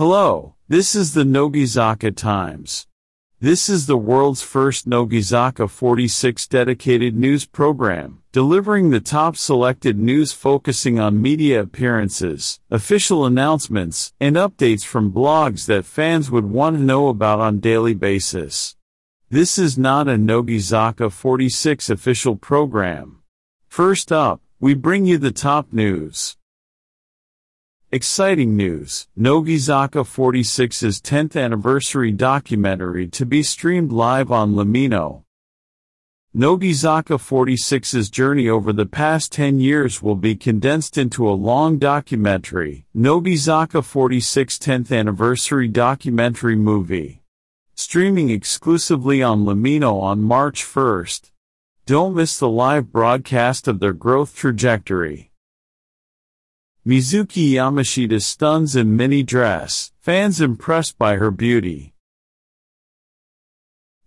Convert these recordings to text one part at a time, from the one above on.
Hello, this is the Nogizaka Times. This is the world's first Nogizaka 46 dedicated news program, delivering the top selected news focusing on media appearances, official announcements, and updates from blogs that fans would want to know about on daily basis. This is not a Nogizaka 46 official program. First up, we bring you the top news. Exciting news, Nogizaka 46's 10th anniversary documentary to be streamed live on Lemino. Nogizaka 46's journey over the past 10 years will be condensed into a long documentary, Nogizaka 46 10th Anniversary Documentary Movie. Streaming exclusively on Lemino on March 1st. Don't miss the live broadcast of their growth trajectory. Mizuki Yamashita stuns in mini dress, fans impressed by her beauty.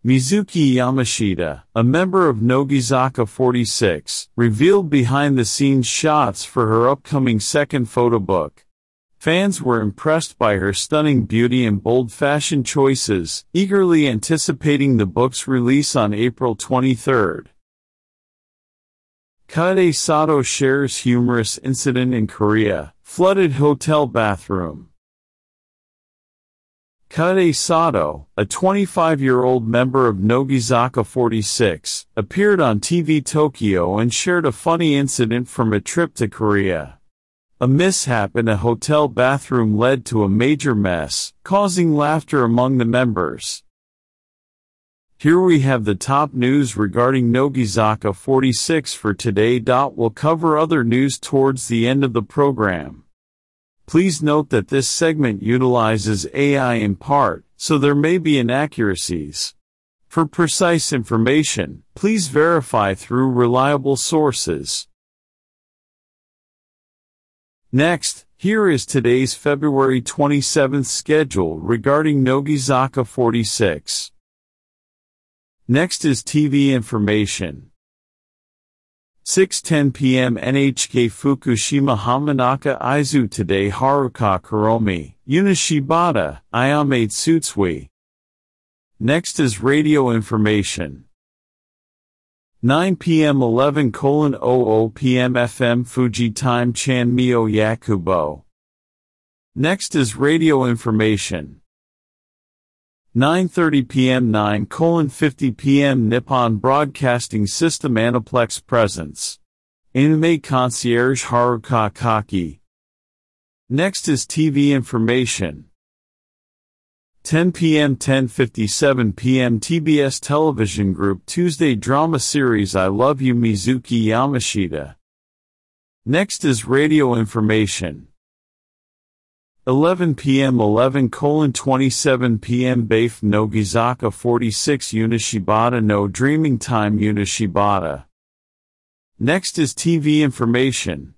Mizuki Yamashita, a member of Nogizaka 46, revealed behind-the-scenes shots for her upcoming second photo book. Fans were impressed by her stunning beauty and bold fashion choices, eagerly anticipating the book's release on April 23. Kaede Sato shares humorous incident in Korea, flooded hotel bathroom. Kaede Sato, a 25-year-old member of Nogizaka 46, appeared on TV Tokyo and shared a funny incident from a trip to Korea. A mishap in a hotel bathroom led to a major mess, causing laughter among the members. Here we have the top news regarding Nogizaka 46 for today. We'll cover other news towards the end of the program. Please note that this segment utilizes AI in part, so there may be inaccuracies. For precise information, please verify through reliable sources. Next, here is today's February 27th schedule regarding Nogizaka 46. Next is TV information. 6.10 p.m. NHK Fukushima Hamanaka Aizu Today Haruka Kuromi, Yuna Shibata, Ayame Tsutsui. Next is radio information. 9 p.m. 11 00 p.m. FM Fuji Time Chan Mio Yakubo. Next is radio information. 9.30 p.m. 9 50 p.m. Nippon Broadcasting System Aniplex Presents. Anime Concierge Haruka Kaki. Next is TV information. 10 p.m. 10.57 p.m. TBS Television Group Tuesday Drama Series I Love You Mizuki Yamashita. Next is radio information. 11 p.m. 11 27 p.m. Bafe Nogizaka 46 Yuna Shibata No Dreaming Time Yuna Shibata. Next is TV information.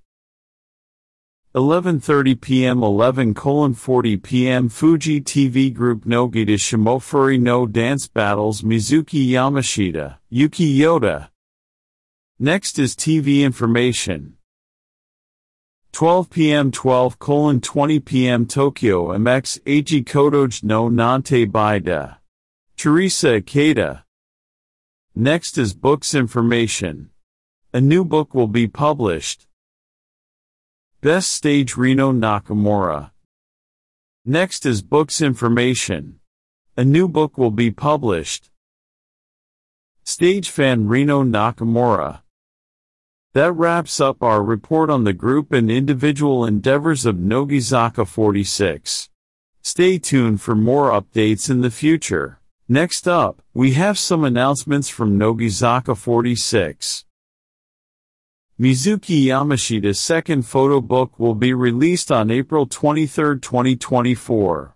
11.30 p.m. 11 40 p.m. Fuji TV Group Nogita Shimofuri no Dance Battles Mizuki Yamashita, Yuki Yoda. Next is TV information. 12 p.m. 12 colon 20 p.m. Tokyo MX Eiji Kodoji no Nante Baida. Teresa Ikeda. Next is books information. A new book will be published. Best Stage Reno Nakamura. Next is books information. A new book will be published. Stage fan Reno Nakamura. That wraps up our report on the group and individual endeavors of Nogizaka 46. Stay tuned for more updates in the future. Next up, we have some announcements from Nogizaka 46. Mizuki Yamashita's second photo book will be released on April 23, 2024.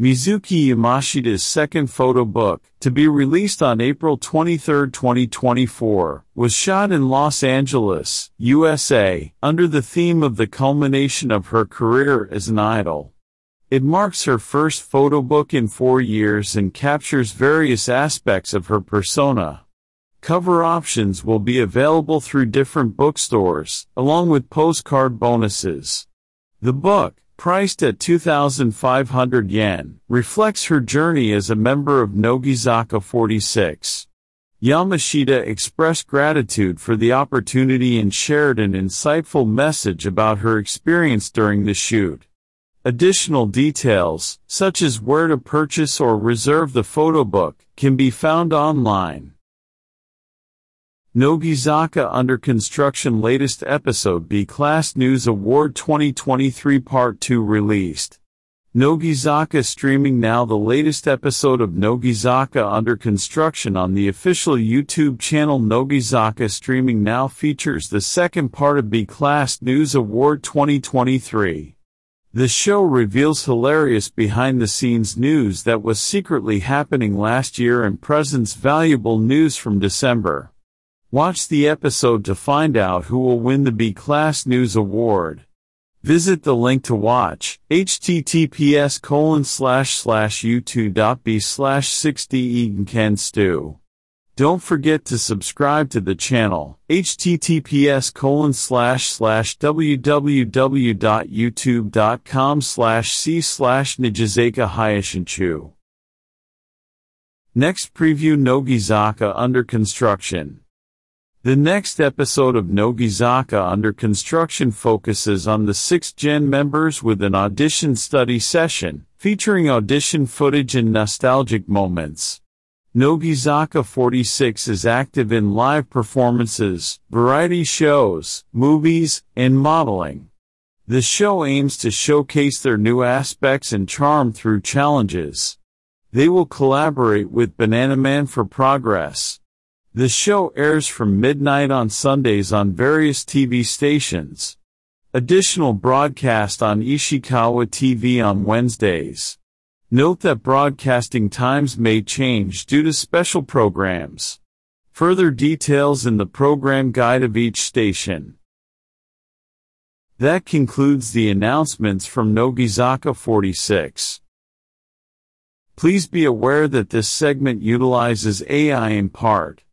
Mizuki Yamashita's second photo book, to be released on April 23, 2024, was shot in Los Angeles, USA, under the theme of the culmination of her career as an idol. It marks her first photo book in four years and captures various aspects of her persona. Cover options will be available through different bookstores, along with postcard bonuses. The book, priced at 2,500 yen, reflects her journey as a member of Nogizaka 46. Yamashita expressed gratitude for the opportunity and shared an insightful message about her experience during the shoot. Additional details, such as where to purchase or reserve the photo book, can be found online. Nogizaka Under Construction latest episode B Class News Award 2023 Part 2 released. Nogizaka streaming now the latest episode of Nogizaka Under Construction on the official YouTube channel Nogizaka streaming now features the second part of B Class News Award 2023. The show reveals hilarious behind-the-scenes news that was secretly happening last year and presents valuable news from December. Watch the episode to find out who will win the B-Class News Award. Visit the link to watch, https colon slash slash u2.b slash 60 stew. Don't forget to subscribe to the channel, https colon slash slash www.youtube.com slash c slash Nijizaka Hayashinchu. Next preview Nogizaka under construction. The next episode of Nogizaka Under Construction focuses on the 6th Gen members with an audition study session, featuring audition footage and nostalgic moments. Nogizaka 46 is active in live performances, variety shows, movies, and modeling. The show aims to showcase their new aspects and charm through challenges. They will collaborate with Bananaman for Progress, the show airs from midnight on Sundays on various TV stations. Additional broadcast on Ishikawa TV on Wednesdays. Note that broadcasting times may change due to special programs. Further details in the program guide of each station. That concludes the announcements from Nogizaka 46. Please be aware that this segment utilizes AI in part.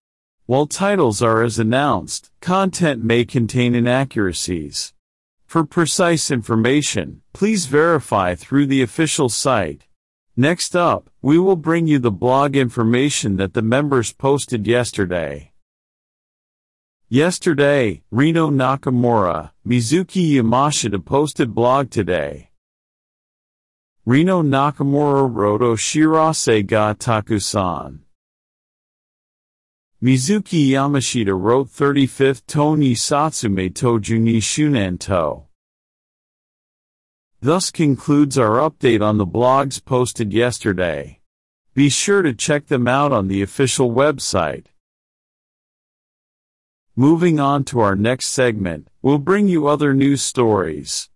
While titles are as announced, content may contain inaccuracies. For precise information, please verify through the official site. Next up, we will bring you the blog information that the members posted yesterday. Yesterday, Reno Nakamura, Mizuki Yamashita posted blog today. Reno Nakamura wrote oh, Oshirase ga Takusan. Mizuki Yamashita wrote 35th to ni Satsume Toju ni Shunen to. Thus concludes our update on the blogs posted yesterday. Be sure to check them out on the official website. Moving on to our next segment, we'll bring you other news stories.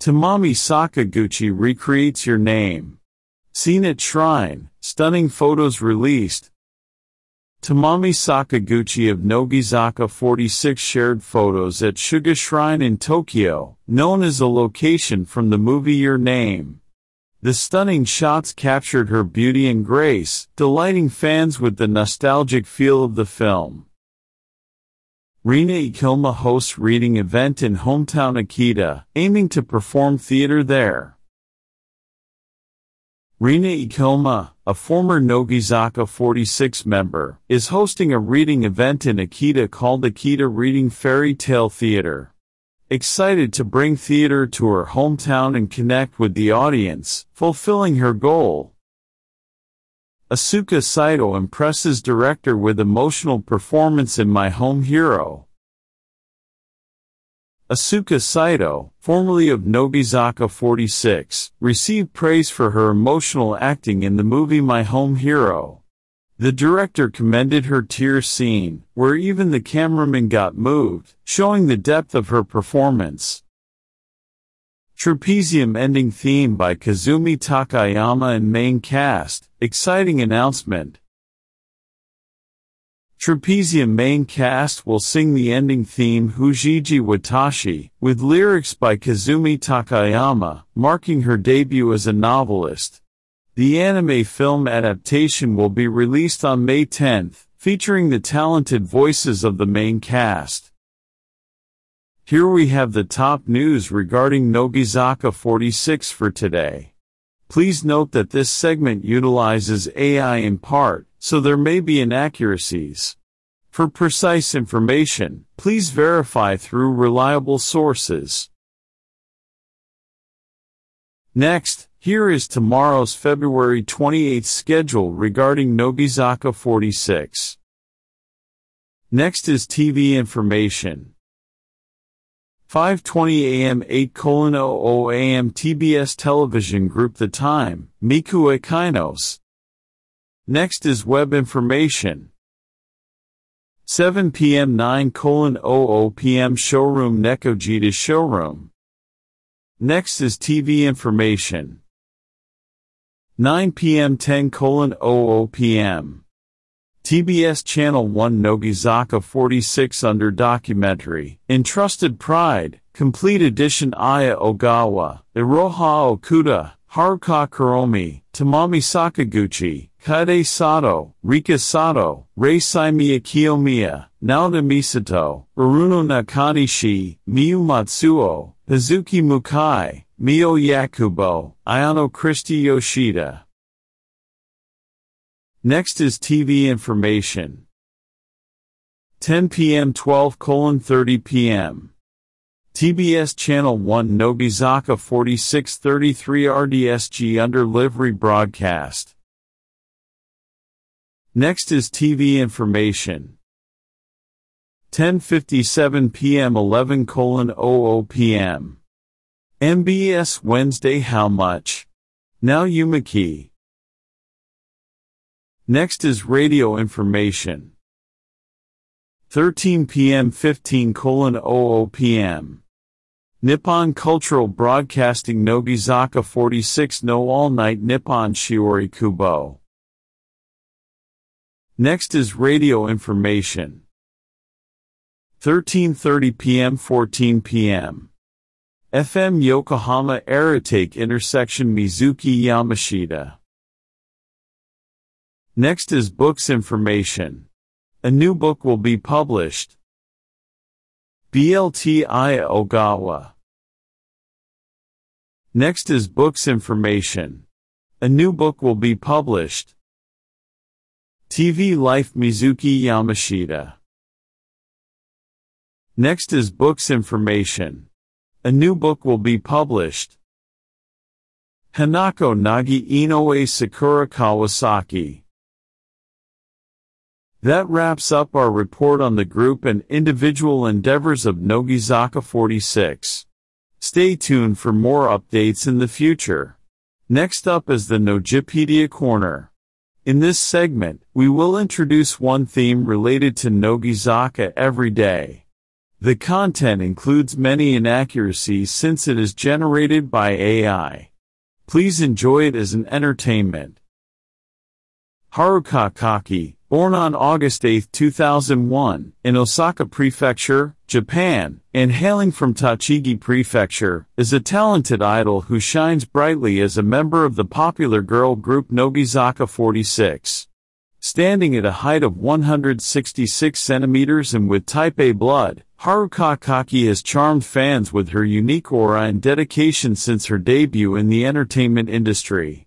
Tamami Sakaguchi recreates your name. Seen at Shrine, stunning photos released, Tamami Sakaguchi of Nogizaka 46 shared photos at Suga Shrine in Tokyo, known as a location from the movie Your Name. The stunning shots captured her beauty and grace, delighting fans with the nostalgic feel of the film. Rina Ikoma hosts reading event in hometown Akita, aiming to perform theater there. Rina Ikoma, a former Nogizaka 46 member, is hosting a reading event in Akita called Akita Reading Fairy Tale Theater. Excited to bring theater to her hometown and connect with the audience, fulfilling her goal. Asuka Saito impresses director with emotional performance in My Home Hero. Asuka Saito, formerly of Nogizaka 46, received praise for her emotional acting in the movie My Home Hero. The director commended her tear scene, where even the cameraman got moved, showing the depth of her performance. Trapezium ending theme by Kazumi Takayama and main cast, exciting announcement. Trapezium main cast will sing the ending theme Hujiji Watashi, with lyrics by Kazumi Takayama, marking her debut as a novelist. The anime film adaptation will be released on May 10th, featuring the talented voices of the main cast. Here we have the top news regarding Nogizaka 46 for today. Please note that this segment utilizes AI in part, so there may be inaccuracies. For precise information, please verify through reliable sources. Next, here is tomorrow's February 28th schedule regarding Nogizaka 46. Next is TV information. 5.20 a.m. 8:00 a.m. TBS Television Group The Time, Miku Kainos. Next is web information. 7 p.m. 9:00 p.m. Showroom Nekojita Showroom. Next is TV information. 9 p.m. 10:00 p.m. TBS Channel 1 Nogizaka 46 under documentary, Entrusted Pride, Complete Edition Aya Ogawa, Iroha Okuda, Haruka Kuromi, Tamami Sakaguchi, Kaede Sato, Rika Sato, Rei Saimiya Kiyomiya, Naoto Misato, Aruno Nakanishi, Miyu Matsuo, Hazuki Mukai, Mio Yakubo, Ayano Christie Yoshida. Next is TV information. 10 p.m. 12 30 p.m. TBS Channel 1 Nogizaka 4633 RDSG under livery broadcast. Next is TV information. 10:57 p.m. 11 00 p.m. MBS Wednesday How much? Nao Yumiki. Next is radio information. 13 p.m. 15 00 p.m. Nippon Cultural Broadcasting Nogizaka 46 No All Night Nippon Shiori Kubo. Next is radio information. 13.30 p.m. 14 p.m. FM Yokohama Aratake Intersection Mizuki Yamashita. Next is books information. A new book will be published. BLT Aya Ogawa. Next is books information. A new book will be published. TV Life Mizuki Yamashita. Next is books information. A new book will be published. Hanako Nagi Inoue Sakura Kawasaki. That wraps up our report on the group and individual endeavors of Nogizaka 46. Stay tuned for more updates in the future. Next up is the Nogipedia Corner. In this segment, we will introduce one theme related to Nogizaka every day. The content includes many inaccuracies since it is generated by AI. Please enjoy it as an entertainment. Haruka Kaki, born on August 8, 2001, in Osaka Prefecture, Japan, and hailing from Tochigi Prefecture, is a talented idol who shines brightly as a member of the popular girl group Nogizaka 46. Standing at a height of 166 centimeters and with type A blood, Haruka Kaki has charmed fans with her unique aura and dedication since her debut in the entertainment industry.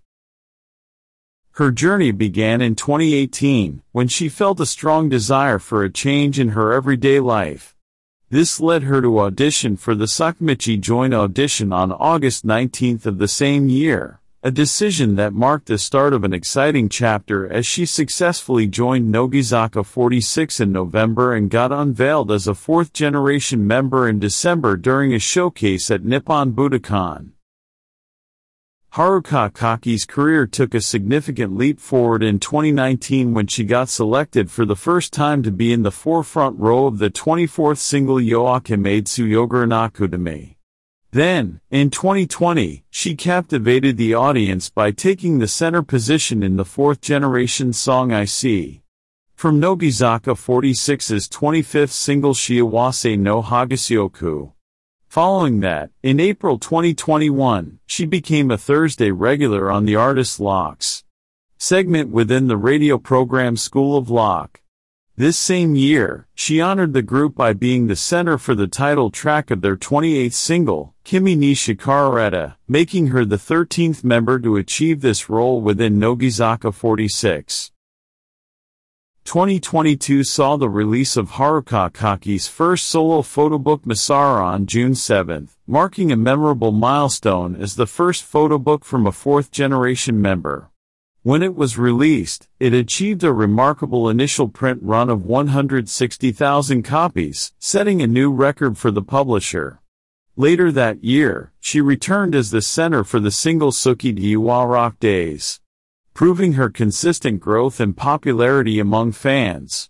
Her journey began in 2018, when she felt a strong desire for a change in her everyday life. This led her to audition for the Sakamichi Joint Audition on August 19th of the same year, a decision that marked the start of an exciting chapter as she successfully joined Nogizaka 46 in November and got unveiled as a fourth-generation member in December during a showcase at Nippon Budokan. Haruka Kaki's career took a significant leap forward in 2019 when she got selected for the first time to be in the forefront row of the 24th single Yoake Yoakimaitsu Yoguranakudame. Then, in 2020, she captivated the audience by taking the center position in the fourth generation song I See. From Nogizaka 46's 25th single Shiawase no Hagasyoku. Following that, in April 2021, she became a Thursday regular on the Artist Locks segment within the radio program School of Lock. This same year, she honored the group by being the center for the title track of their 28th single, Kimi ni making her the 13th member to achieve this role within Nogizaka 46. 2022 saw the release of Haruka Kaki's first solo photobook Masara on June 7, marking a memorable milestone as the first photobook from a fourth-generation member. When it was released, it achieved a remarkable initial print run of 160,000 copies, setting a new record for the publisher. Later that year, she returned as the center for the single Suki wa Rock Days proving her consistent growth and popularity among fans.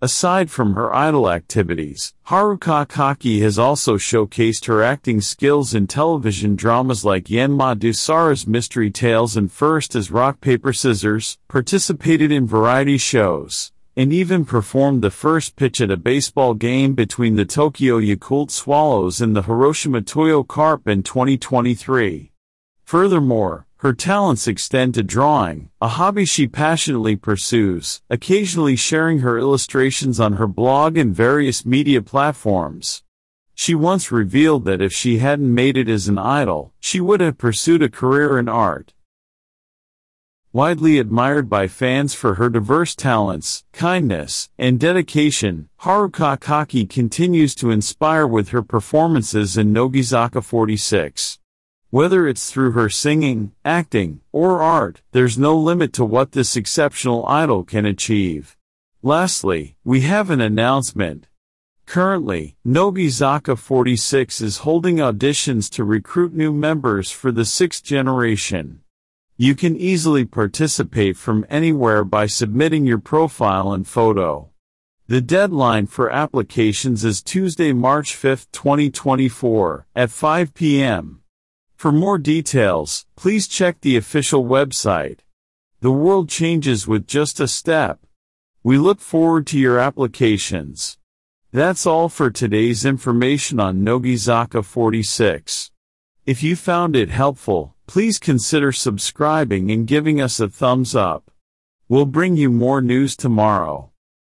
Aside from her idol activities, Haruka Kaki has also showcased her acting skills in television dramas like Yenma Dusara's Mystery Tales and First as Rock Paper Scissors, participated in variety shows, and even performed the first pitch at a baseball game between the Tokyo Yakult Swallows and the Hiroshima Toyo Carp in 2023. Furthermore, her talents extend to drawing, a hobby she passionately pursues, occasionally sharing her illustrations on her blog and various media platforms. She once revealed that if she hadn't made it as an idol, she would have pursued a career in art. Widely admired by fans for her diverse talents, kindness, and dedication, Haruka Kaki continues to inspire with her performances in Nogizaka 46. Whether it's through her singing, acting, or art, there's no limit to what this exceptional idol can achieve. Lastly, we have an announcement. Currently, Nogizaka 46 is holding auditions to recruit new members for the sixth generation. You can easily participate from anywhere by submitting your profile and photo. The deadline for applications is Tuesday, March 5, 2024, at 5 p.m. For more details, please check the official website. The world changes with just a step. We look forward to your applications. That's all for today's information on Nogizaka 46. If you found it helpful, please consider subscribing and giving us a thumbs up. We'll bring you more news tomorrow.